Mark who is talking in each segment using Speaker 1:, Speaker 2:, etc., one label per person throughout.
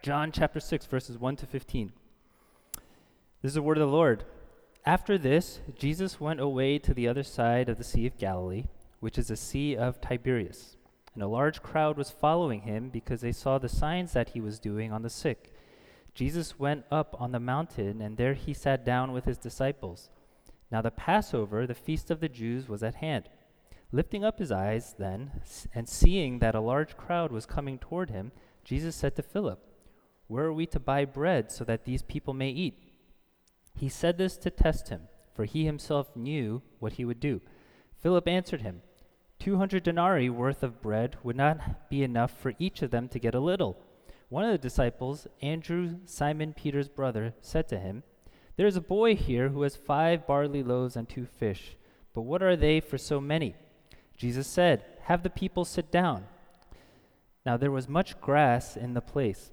Speaker 1: John chapter 6, verses 1 to 15. This is the word of the Lord. After this, Jesus went away to the other side of the Sea of Galilee, which is the Sea of Tiberias. And a large crowd was following him because they saw the signs that he was doing on the sick. Jesus went up on the mountain, and there he sat down with his disciples. Now the Passover, the feast of the Jews, was at hand. Lifting up his eyes, then, and seeing that a large crowd was coming toward him, Jesus said to Philip, where are we to buy bread so that these people may eat? He said this to test him, for he himself knew what he would do. Philip answered him, Two hundred denarii worth of bread would not be enough for each of them to get a little. One of the disciples, Andrew, Simon Peter's brother, said to him, There is a boy here who has five barley loaves and two fish, but what are they for so many? Jesus said, Have the people sit down. Now there was much grass in the place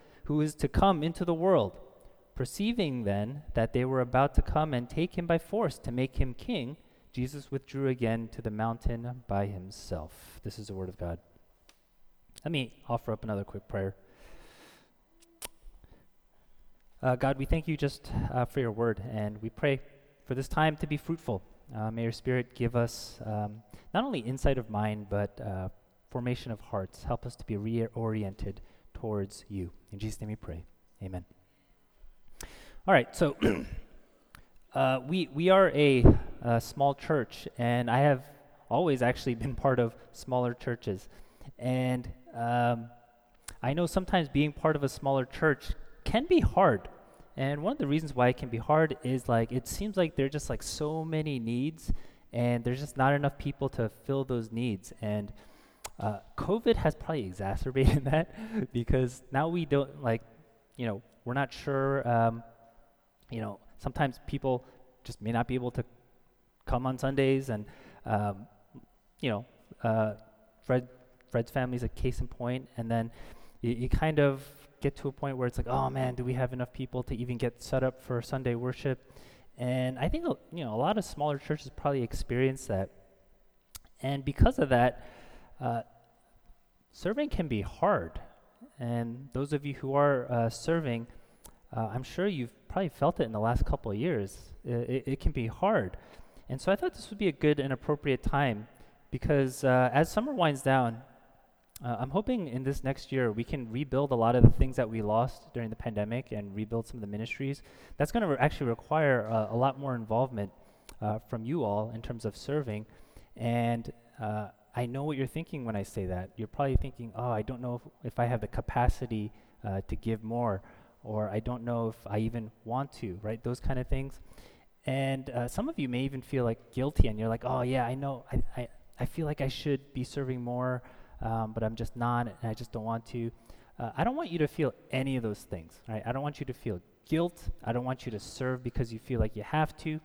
Speaker 1: who is to come into the world. Perceiving then that they were about to come and take him by force to make him king, Jesus withdrew again to the mountain by himself. This is the word of God. Let me offer up another quick prayer. Uh, God, we thank you just uh, for your word, and we pray for this time to be fruitful. Uh, may your spirit give us um, not only insight of mind, but uh, formation of hearts. Help us to be reoriented towards you. In Jesus' name we pray. Amen. All right, so uh, we, we are a, a, small church, and I have always actually been part of smaller churches. And um, I know sometimes being part of a smaller church can be hard. And one of the reasons why it can be hard is like it seems like there are just like so many needs, and there's just not enough people to fill those needs. And uh, COVID has probably exacerbated that because now we don't like, you know, we're not sure. Um, you know, sometimes people just may not be able to come on Sundays, and um, you know, uh, Fred Fred's family is a case in point, and then you, you kind of get to a point where it's like, oh man, do we have enough people to even get set up for Sunday worship? And I think you know a lot of smaller churches probably experience that, and because of that, uh, serving can be hard. And those of you who are uh, serving, uh, I'm sure you've probably felt it in the last couple of years. It, it, it, can be hard. And so I thought this would be a good and appropriate time because uh, as summer winds down, uh, I'm hoping in this next year we can rebuild a lot of the things that we lost during the pandemic and rebuild some of the ministries. That's going to re- actually require a lot more involvement from you all in terms of serving. And I know what you're thinking when I say that. You're probably thinking, oh, I don't know if, if I have the capacity uh, to give more, or I don't know if I even want to, right? Those kind of things. And uh, some of you may even feel like guilty, and you're like, oh, yeah, I know, I, I, I feel like I should be serving more, um, but I'm just not, and I just don't want to. Uh, I don't want you to feel any of those things, right? I don't want you to feel guilt. I don't want you to serve because you feel like you have to.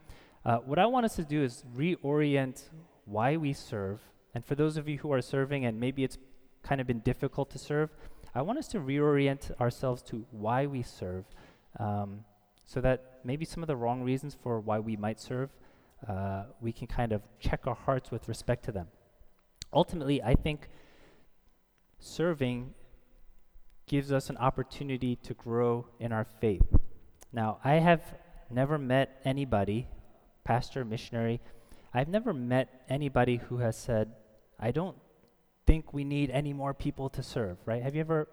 Speaker 1: Uh, what I want us to do is reorient why we serve and for those of you who are serving and maybe it's kind of been difficult to serve, I want us to reorient ourselves to why we serve um, so that maybe some of the wrong reasons for why we might serve, uh, we can kind of check our hearts with respect to them. Ultimately, I think serving gives us an opportunity to grow in our faith. Now, I have never met anybody, pastor, missionary, I've never met anybody who has said, I don't think we need any more people to serve, right? Have you ever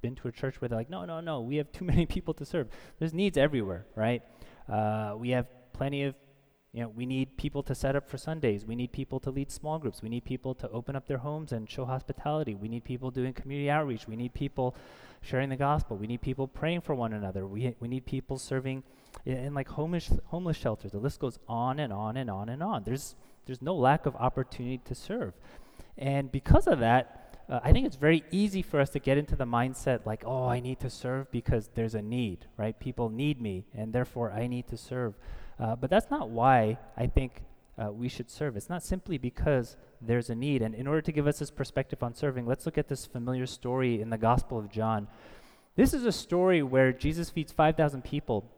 Speaker 1: been to a church where they're like, no, no, no, we have too many people to serve? There's needs everywhere, right? Uh, we have plenty of, you know, we need people to set up for Sundays. We need people to lead small groups. We need people to open up their homes and show hospitality. We need people doing community outreach. We need people sharing the gospel. We need people praying for one another. We, we need people serving in, in like homeless, homeless shelters. The list goes on and on and on and on. There's there's no lack of opportunity to serve. And because of that, uh, I think it's very easy for us to get into the mindset like, oh, I need to serve because there's a need, right? People need me, and therefore I need to serve. Uh, but that's not why I think uh, we should serve. It's not simply because there's a need. And in order to give us this perspective on serving, let's look at this familiar story in the Gospel of John. This is a story where Jesus feeds 5,000 people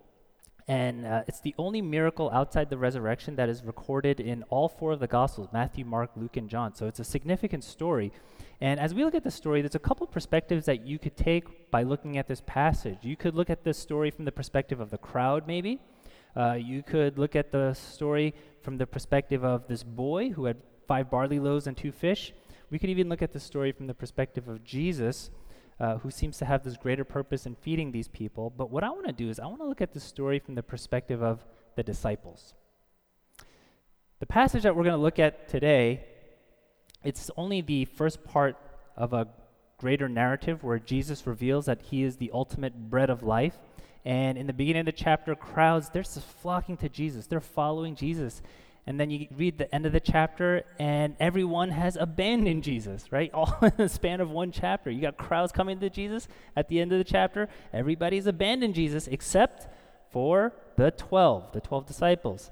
Speaker 1: and uh, it's the only miracle outside the resurrection that is recorded in all four of the Gospels Matthew, Mark, Luke, and John. So it's a significant story. And as we look at the story, there's a couple perspectives that you could take by looking at this passage. You could look at this story from the perspective of the crowd, maybe. Uh, you could look at the story from the perspective of this boy who had five barley loaves and two fish. We could even look at the story from the perspective of Jesus uh, who seems to have this greater purpose in feeding these people. But what I want to do is I want to look at the story from the perspective of the disciples. The passage that we're going to look at today, it's only the first part of a greater narrative where Jesus reveals that he is the ultimate bread of life. And in the beginning of the chapter, crowds, they're just flocking to Jesus. They're following Jesus. And then you read the end of the chapter, and everyone has abandoned Jesus, right? All in the span of one chapter. You got crowds coming to Jesus at the end of the chapter. Everybody's abandoned Jesus except for the 12, the 12 disciples.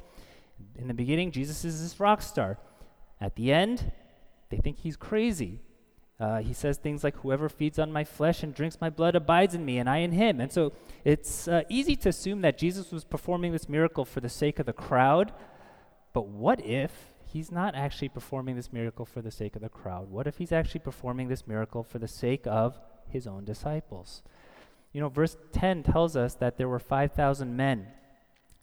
Speaker 1: In the beginning, Jesus is this rock star. At the end, they think he's crazy. Uh, he says things like, Whoever feeds on my flesh and drinks my blood abides in me, and I in him. And so it's uh, easy to assume that Jesus was performing this miracle for the sake of the crowd but what if he's not actually performing this miracle for the sake of the crowd? What if he's actually performing this miracle for the sake of his own disciples? You know, verse 10 tells us that there were 5,000 men.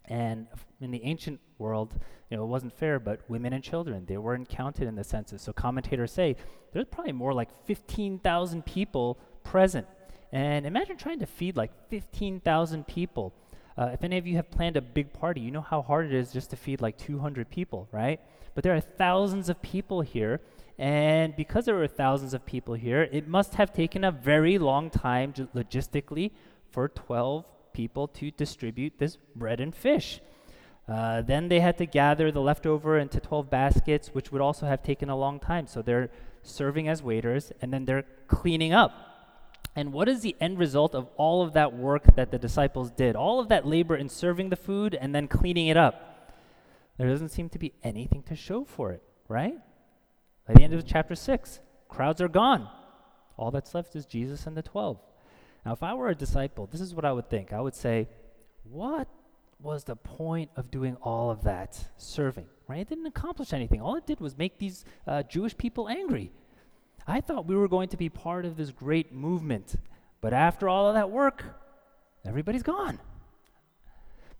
Speaker 1: And in the ancient world, you know, it wasn't fair, but women and children, they weren't counted in the census. So commentators say there's probably more like 15,000 people present. And imagine trying to feed like 15,000 people. Uh, if any of you have planned a big party, you know how hard it is just to feed like 200 people, right? But there are thousands of people here, and because there were thousands of people here, it must have taken a very long time logistically for 12 people to distribute this bread and fish. Uh, then they had to gather the leftover into 12 baskets, which would also have taken a long time. So they're serving as waiters, and then they're cleaning up and what is the end result of all of that work that the disciples did? All of that labor in serving the food and then cleaning it up. There doesn't seem to be anything to show for it, right? By the end of chapter 6, crowds are gone. All that's left is Jesus and the 12. Now, if I were a disciple, this is what I would think. I would say, What was the point of doing all of that serving? Right? It didn't accomplish anything. All it did was make these uh, Jewish people angry. I thought we were going to be part of this great movement, but after all of that work, everybody's gone.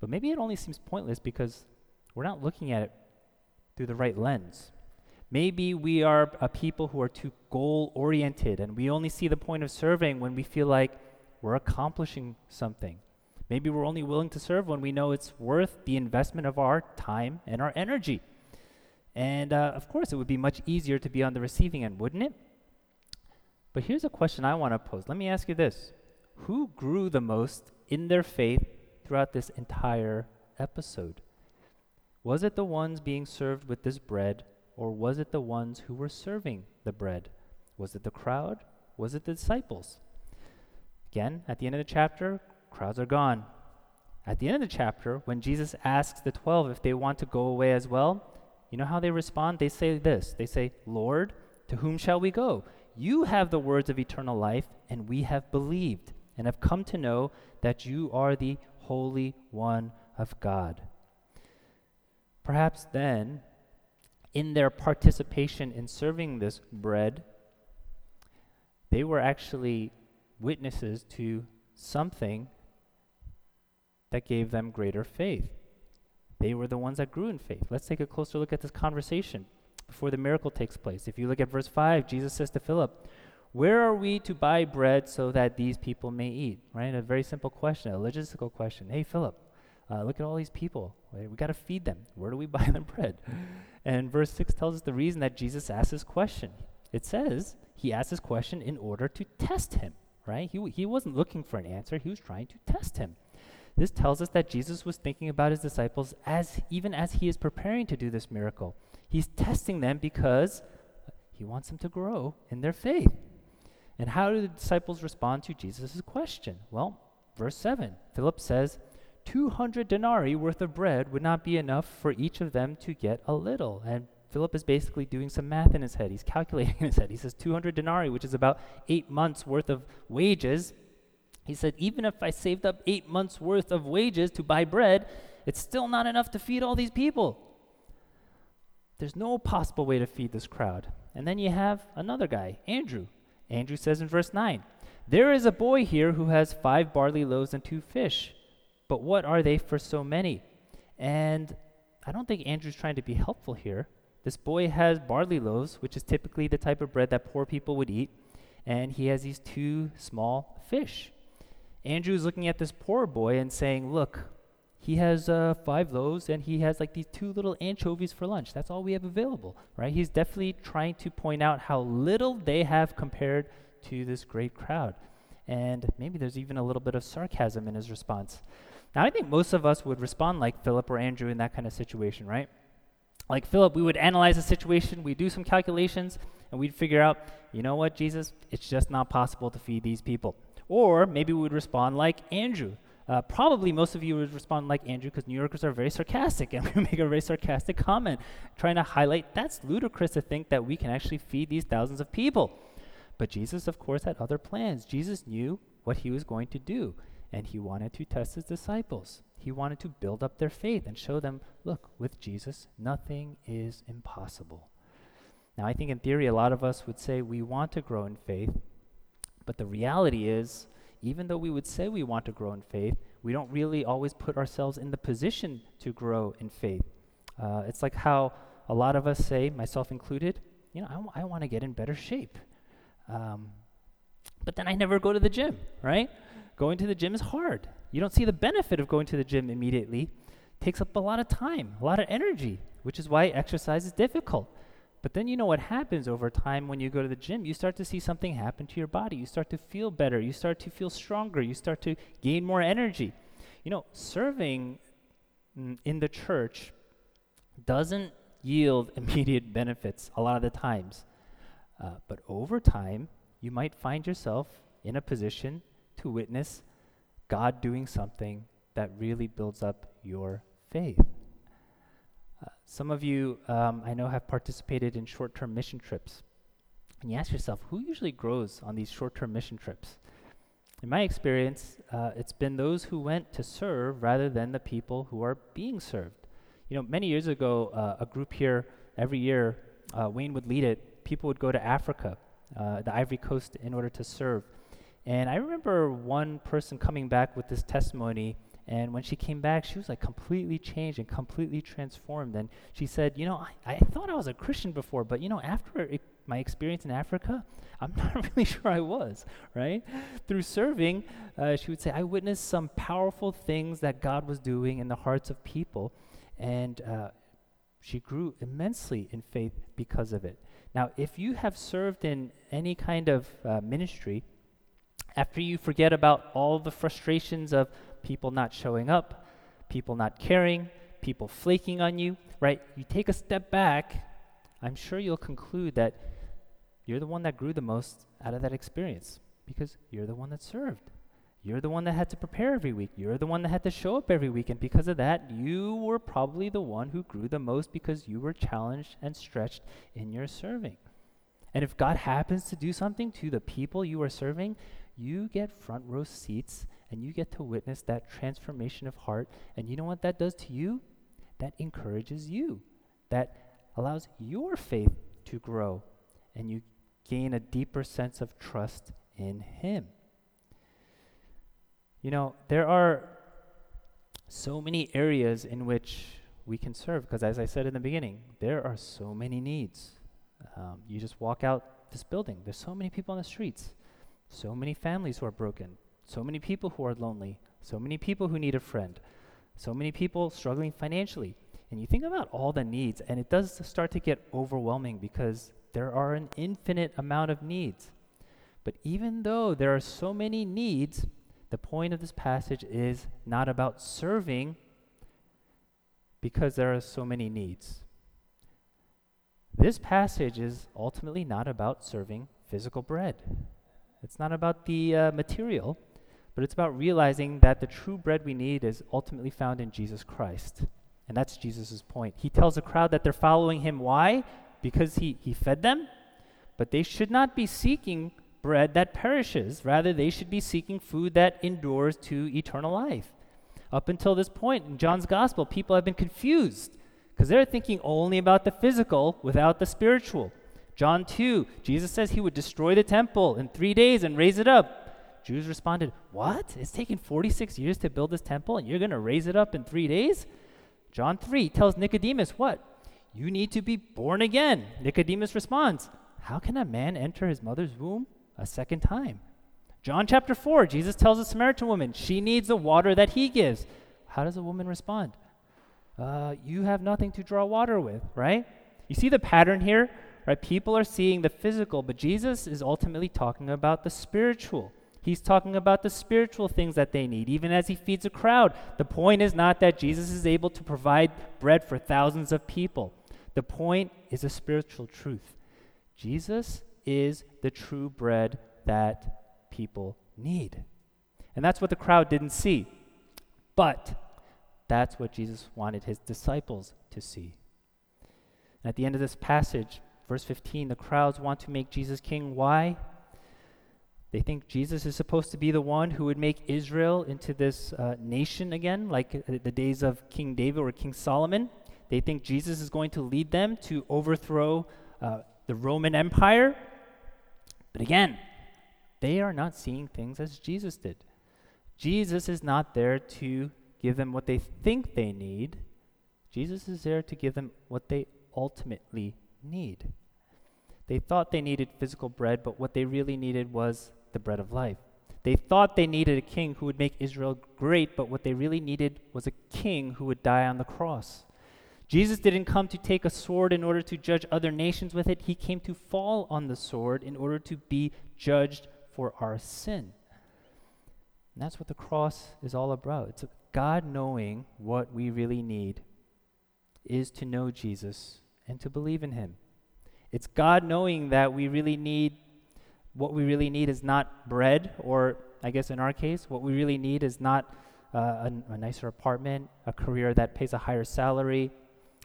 Speaker 1: But maybe it only seems pointless because we're not looking at it through the right lens. Maybe we are a people who are too goal oriented and we only see the point of serving when we feel like we're accomplishing something. Maybe we're only willing to serve when we know it's worth the investment of our time and our energy. And uh, of course, it would be much easier to be on the receiving end, wouldn't it? But here's a question I want to pose. Let me ask you this Who grew the most in their faith throughout this entire episode? Was it the ones being served with this bread, or was it the ones who were serving the bread? Was it the crowd? Was it the disciples? Again, at the end of the chapter, crowds are gone. At the end of the chapter, when Jesus asks the 12 if they want to go away as well, you know how they respond? They say this They say, Lord, to whom shall we go? You have the words of eternal life, and we have believed and have come to know that you are the Holy One of God. Perhaps then, in their participation in serving this bread, they were actually witnesses to something that gave them greater faith. They were the ones that grew in faith. Let's take a closer look at this conversation before the miracle takes place. If you look at verse 5, Jesus says to Philip, Where are we to buy bread so that these people may eat? Right? A very simple question, a logistical question. Hey, Philip, uh, look at all these people. Right? We got to feed them. Where do we buy them bread? and verse 6 tells us the reason that Jesus asked this question. It says he asked this question in order to test him, right? He, he wasn't looking for an answer, he was trying to test him. This tells us that Jesus was thinking about his disciples as even as he is preparing to do this miracle. He's testing them because he wants them to grow in their faith. And how do the disciples respond to Jesus' question? Well, verse 7, Philip says, 200 denarii worth of bread would not be enough for each of them to get a little. And Philip is basically doing some math in his head. He's calculating in his head. He says 200 denarii, which is about eight months worth of wages. He said, even if I saved up eight months worth of wages to buy bread, it's still not enough to feed all these people. There's no possible way to feed this crowd. And then you have another guy, Andrew. Andrew says in verse 9, There is a boy here who has five barley loaves and two fish. But what are they for so many? And I don't think Andrew's trying to be helpful here. This boy has barley loaves, which is typically the type of bread that poor people would eat, and he has these two small fish. Andrew's looking at this poor boy and saying, Look, he has uh, five loaves and he has like these two little anchovies for lunch. That's all we have available, right? He's definitely trying to point out how little they have compared to this great crowd. And maybe there's even a little bit of sarcasm in his response. Now, I think most of us would respond like Philip or Andrew in that kind of situation, right? Like Philip, we would analyze the situation, we'd do some calculations, and we'd figure out, you know what, Jesus, it's just not possible to feed these people. Or maybe we would respond like Andrew. Uh, probably most of you would respond like Andrew because New Yorkers are very sarcastic and we make a very sarcastic comment trying to highlight that's ludicrous to think that we can actually feed these thousands of people. But Jesus, of course, had other plans. Jesus knew what he was going to do and he wanted to test his disciples. He wanted to build up their faith and show them look, with Jesus, nothing is impossible. Now, I think in theory, a lot of us would say we want to grow in faith, but the reality is even though we would say we want to grow in faith, we don't really always put ourselves in the position to grow in faith. Uh, it's like how a lot of us say, myself included, you know, I, w- I want to get in better shape. Um, but then I never go to the gym, right? Going to the gym is hard. You don't see the benefit of going to the gym immediately. It takes up a lot of time, a lot of energy, which is why exercise is difficult. But then you know what happens over time when you go to the gym. You start to see something happen to your body. You start to feel better. You start to feel stronger. You start to gain more energy. You know, serving in the church doesn't yield immediate benefits a lot of the times. Uh, but over time, you might find yourself in a position to witness God doing something that really builds up your faith. Some of you, um, I know, have participated in short term mission trips. And you ask yourself, who usually grows on these short term mission trips? In my experience, uh, it's been those who went to serve rather than the people who are being served. You know, many years ago, uh, a group here, every year, uh, Wayne would lead it. People would go to Africa, uh, the Ivory Coast, in order to serve. And I remember one person coming back with this testimony and when she came back, she was like completely changed and completely transformed. And she said, You know, I, I thought I was a Christian before, but you know, after it, my experience in Africa, I'm not really sure I was, right? Through serving, uh, she would say, I witnessed some powerful things that God was doing in the hearts of people. And uh, she grew immensely in faith because of it. Now, if you have served in any kind of uh, ministry, after you forget about all the frustrations of people not showing up, people not caring, people flaking on you, right? You take a step back, I'm sure you'll conclude that you're the one that grew the most out of that experience because you're the one that served. You're the one that had to prepare every week. You're the one that had to show up every week. And because of that, you were probably the one who grew the most because you were challenged and stretched in your serving. And if God happens to do something to the people you are serving, you get front row seats and you get to witness that transformation of heart. And you know what that does to you? That encourages you, that allows your faith to grow, and you gain a deeper sense of trust in Him. You know, there are so many areas in which we can serve, because as I said in the beginning, there are so many needs. Um, you just walk out this building, there's so many people on the streets, so many families who are broken, so many people who are lonely, so many people who need a friend, so many people struggling financially. And you think about all the needs, and it does start to get overwhelming because there are an infinite amount of needs. But even though there are so many needs, the point of this passage is not about serving because there are so many needs. this passage is ultimately not about serving physical bread. It's not about the uh, material, but it's about realizing that the true bread we need is ultimately found in Jesus Christ. And that's Jesus' point. He tells the crowd that they're following him. Why? Because he, he fed them? But they should not be seeking bread that perishes. Rather, they should be seeking food that endures to eternal life. Up until this point in John's gospel, people have been confused because they're thinking only about the physical without the spiritual. John 2, Jesus says he would destroy the temple in three days and raise it up. Jews responded, What? It's taken 46 years to build this temple and you're going to raise it up in three days? John 3 tells Nicodemus, What? You need to be born again. Nicodemus responds, How can a man enter his mother's womb a second time? John chapter 4, Jesus tells a Samaritan woman, She needs the water that he gives. How does a woman respond? Uh, you have nothing to draw water with, right? You see the pattern here? Right? People are seeing the physical, but Jesus is ultimately talking about the spiritual. He's talking about the spiritual things that they need, even as he feeds a crowd. The point is not that Jesus is able to provide bread for thousands of people. The point is a spiritual truth. Jesus is the true bread that people need. And that's what the crowd didn't see. But that's what Jesus wanted his disciples to see. And at the end of this passage, Verse 15 the crowds want to make Jesus king. Why? They think Jesus is supposed to be the one who would make Israel into this uh, nation again, like the days of King David or King Solomon. They think Jesus is going to lead them to overthrow uh, the Roman Empire. But again, they are not seeing things as Jesus did. Jesus is not there to give them what they think they need. Jesus is there to give them what they ultimately need. They thought they needed physical bread, but what they really needed was the bread of life. They thought they needed a king who would make Israel great, but what they really needed was a king who would die on the cross. Jesus didn't come to take a sword in order to judge other nations with it. He came to fall on the sword in order to be judged for our sin. And that's what the cross is all about. It's God knowing what we really need is to know Jesus and to believe in him. It's God knowing that we really need, what we really need is not bread, or I guess in our case, what we really need is not uh, a, a nicer apartment, a career that pays a higher salary,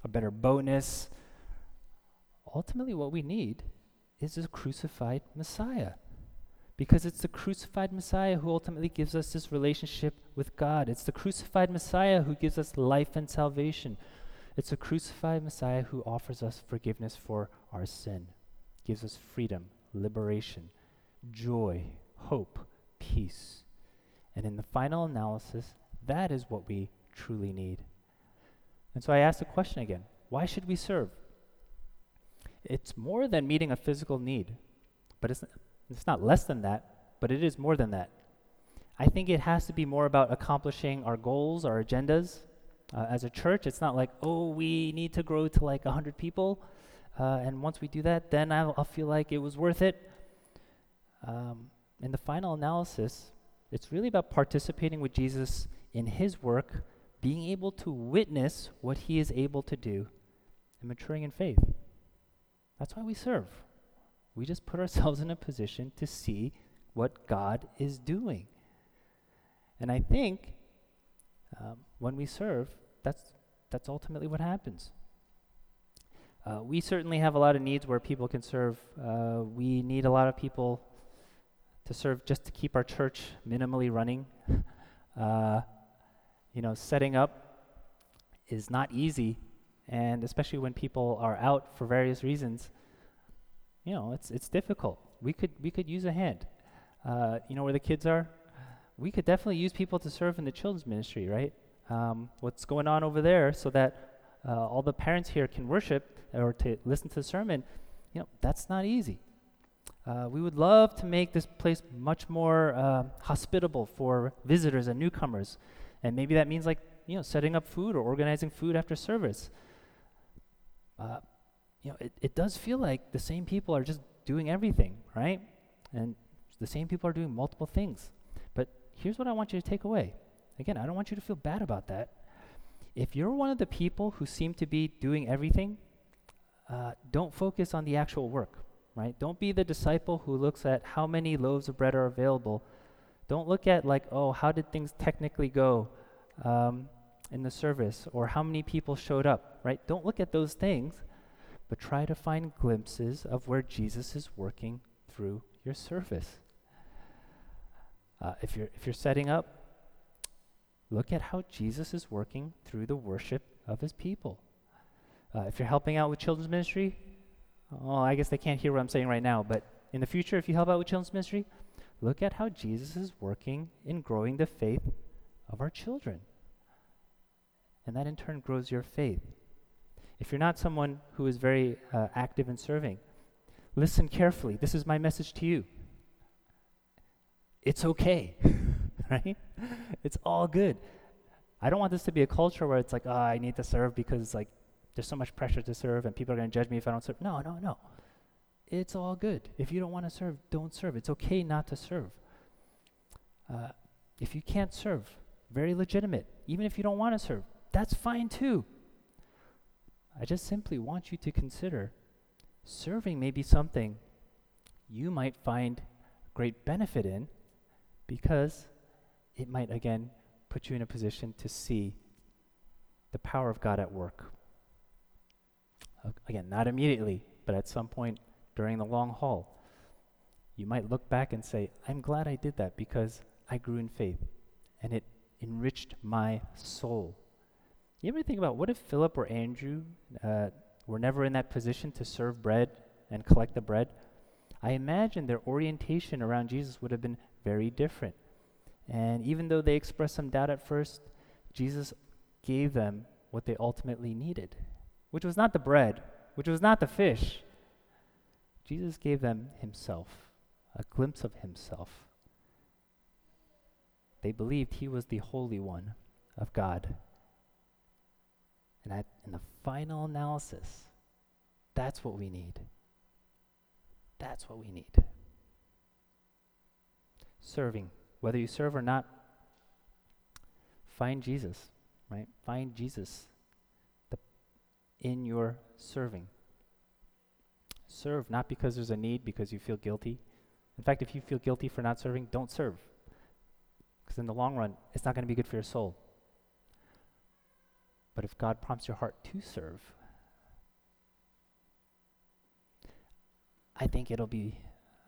Speaker 1: a better bonus. Ultimately, what we need is a crucified Messiah. Because it's the crucified Messiah who ultimately gives us this relationship with God. It's the crucified Messiah who gives us life and salvation. It's a crucified Messiah who offers us forgiveness for our sin, gives us freedom, liberation, joy, hope, peace. And in the final analysis, that is what we truly need. And so I ask the question again why should we serve? It's more than meeting a physical need, but it's, it's not less than that, but it is more than that. I think it has to be more about accomplishing our goals, our agendas, uh, as a church, it's not like, oh, we need to grow to like 100 people. Uh, and once we do that, then I'll, I'll feel like it was worth it. Um, in the final analysis, it's really about participating with Jesus in his work, being able to witness what he is able to do, and maturing in faith. That's why we serve. We just put ourselves in a position to see what God is doing. And I think um, when we serve, that's, that's ultimately what happens. Uh, we certainly have a lot of needs where people can serve. Uh, we need a lot of people to serve just to keep our church minimally running. uh, you know, setting up is not easy, and especially when people are out for various reasons, you know, it's it's difficult. We could we could use a hand. Uh, you know where the kids are? We could definitely use people to serve in the children's ministry, right? um, what's going on over there so that uh, all the parents here can worship or to listen to the sermon, you know, that's not easy. Uh, we would love to make this place much more uh, hospitable for visitors and newcomers. And maybe that means like, you know, setting up food or organizing food after service. Uh, you know, it, it does feel like the same people are just doing everything, right? And the same people are doing multiple things. Here's what I want you to take away Again, I don't want you to feel bad about that. If you're one of the people who seem to be doing everything, uh, don't focus on the actual work, right? Don't be the disciple who looks at how many loaves of bread are available. Don't look at, like, oh, how did things technically go um, in the service or how many people showed up, right? Don't look at those things, but try to find glimpses of where Jesus is working through your service. Uh, if, you're, if you're setting up, look at how Jesus is working through the worship of his people. Uh, if you're helping out with children's ministry, oh, I guess they can't hear what I'm saying right now, but in the future, if you help out with children's ministry, look at how Jesus is working in growing the faith of our children. And that in turn grows your faith. If you're not someone who is very uh, active in serving, listen carefully. This is my message to you. It's okay, right? It's all good. I don't want this to be a culture where it's like, oh, I need to serve because like there's so much pressure to serve and people are going to judge me if I don't serve. No, no, no. It's all good. If you don't want to serve, don't serve. It's okay not to serve. Uh, if you can't serve, very legitimate. Even if you don't want to serve, that's fine too. I just simply want you to consider serving may be something you might find great benefit in because it might again put you in a position to see the power of God at work. Again, not immediately, but at some point during the long haul, you might look back and say, I'm glad I did that because I grew in faith and it enriched my soul. You ever think about what if Philip or Andrew uh, were never in that position to serve bread and collect the bread? I imagine their orientation around Jesus would have been very different. And even though they expressed some doubt at first, Jesus gave them what they ultimately needed, which was not the bread, which was not the fish. Jesus gave them himself, a glimpse of himself. They believed he was the Holy One of God. And at, in the final analysis, that's what we need. That's what we need. Serving, whether you serve or not, find Jesus, right? Find Jesus the, in your serving. Serve not because there's a need, because you feel guilty. In fact, if you feel guilty for not serving, don't serve. Because in the long run, it's not going to be good for your soul. But if God prompts your heart to serve, I think it'll be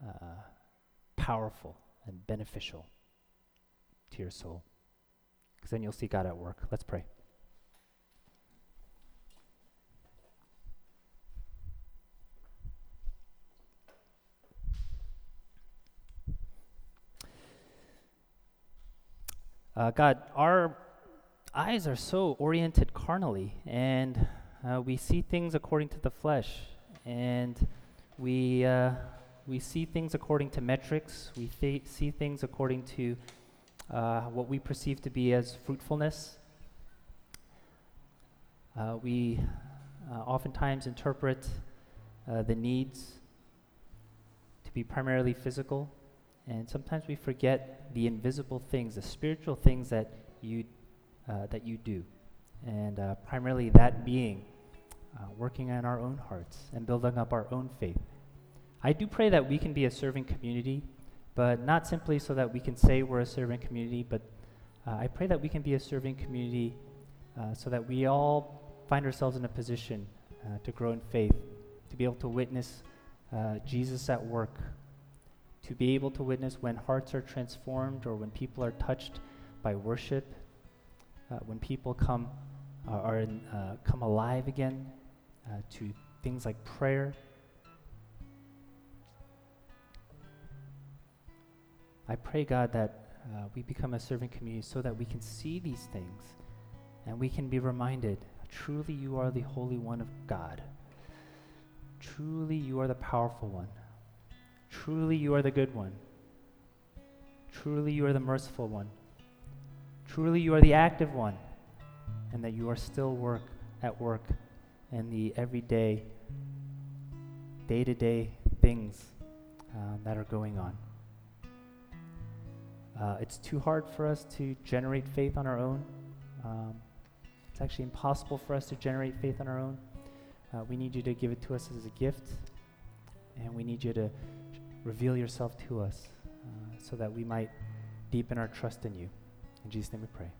Speaker 1: uh, powerful and beneficial to your soul. Because then you'll see God at work. Let's pray. Uh, God, our eyes are so oriented carnally, and uh, we see things according to the flesh, and we uh, we see things according to metrics. We th- see things according to uh, what we perceive to be as fruitfulness. Uh, we uh, oftentimes interpret uh, the needs to be primarily physical, and sometimes we forget the invisible things, the spiritual things that you uh, that you do. And primarily that being working on our own hearts and building up our own faith. I do pray that we can be a serving community, but not simply so that we can say we're a serving community, but uh, I pray that we can be a serving community uh, so that we all find ourselves in a position uh, to grow in faith, to be able to witness Jesus at work, to be able to witness when hearts are transformed or when people are touched by worship uh, when people come uh, are in, uh, come alive again to things like prayer. I pray, God, that uh, we become a serving community so that we can see these things and we can be reminded truly you are the Holy One of God. Truly you are the powerful one. Truly you are the good one. Truly you are the merciful one. Truly, you are the active one, and that you are still work at work in the everyday, day to day things um, that are going on. Uh, it's too hard for us to generate faith on our own. Um, it's actually impossible for us to generate faith on our own. Uh, we need you to give it to us as a gift, and we need you to reveal yourself to us uh, so that we might deepen our trust in you. In Jesus' name we pray.